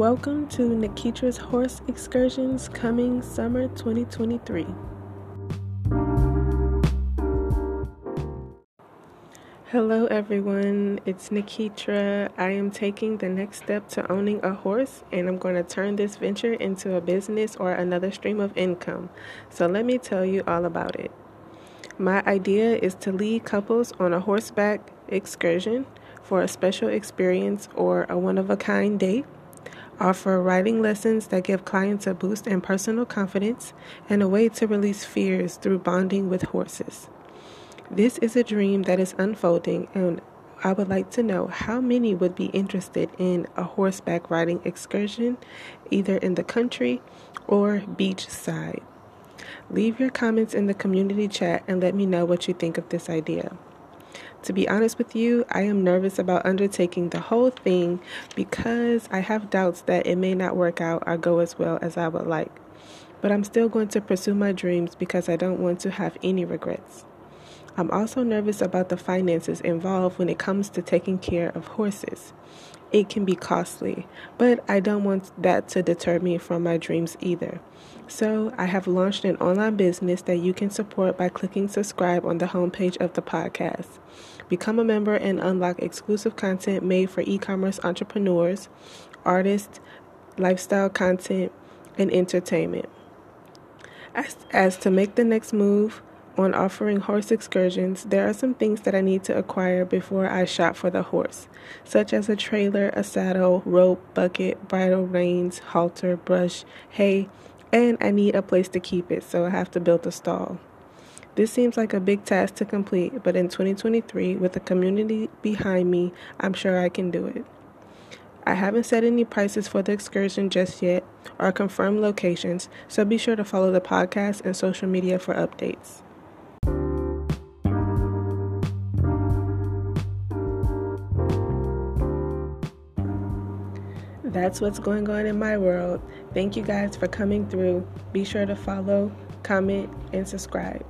Welcome to Niketra's Horse Excursions coming summer 2023. Hello, everyone. It's Nikitra. I am taking the next step to owning a horse, and I'm going to turn this venture into a business or another stream of income. So, let me tell you all about it. My idea is to lead couples on a horseback excursion for a special experience or a one of a kind date offer riding lessons that give clients a boost in personal confidence and a way to release fears through bonding with horses. This is a dream that is unfolding, and I would like to know how many would be interested in a horseback riding excursion, either in the country or beachside. Leave your comments in the community chat and let me know what you think of this idea. To be honest with you, I am nervous about undertaking the whole thing because I have doubts that it may not work out or go as well as I would like. But I'm still going to pursue my dreams because I don't want to have any regrets. I'm also nervous about the finances involved when it comes to taking care of horses. It can be costly, but I don't want that to deter me from my dreams either. So, I have launched an online business that you can support by clicking subscribe on the homepage of the podcast. Become a member and unlock exclusive content made for e commerce entrepreneurs, artists, lifestyle content, and entertainment. As, as to make the next move on offering horse excursions, there are some things that I need to acquire before I shop for the horse, such as a trailer, a saddle, rope, bucket, bridle, reins, halter, brush, hay, and I need a place to keep it, so I have to build a stall. This seems like a big task to complete, but in 2023, with the community behind me, I'm sure I can do it. I haven't set any prices for the excursion just yet or confirmed locations, so be sure to follow the podcast and social media for updates. That's what's going on in my world. Thank you guys for coming through. Be sure to follow, comment, and subscribe.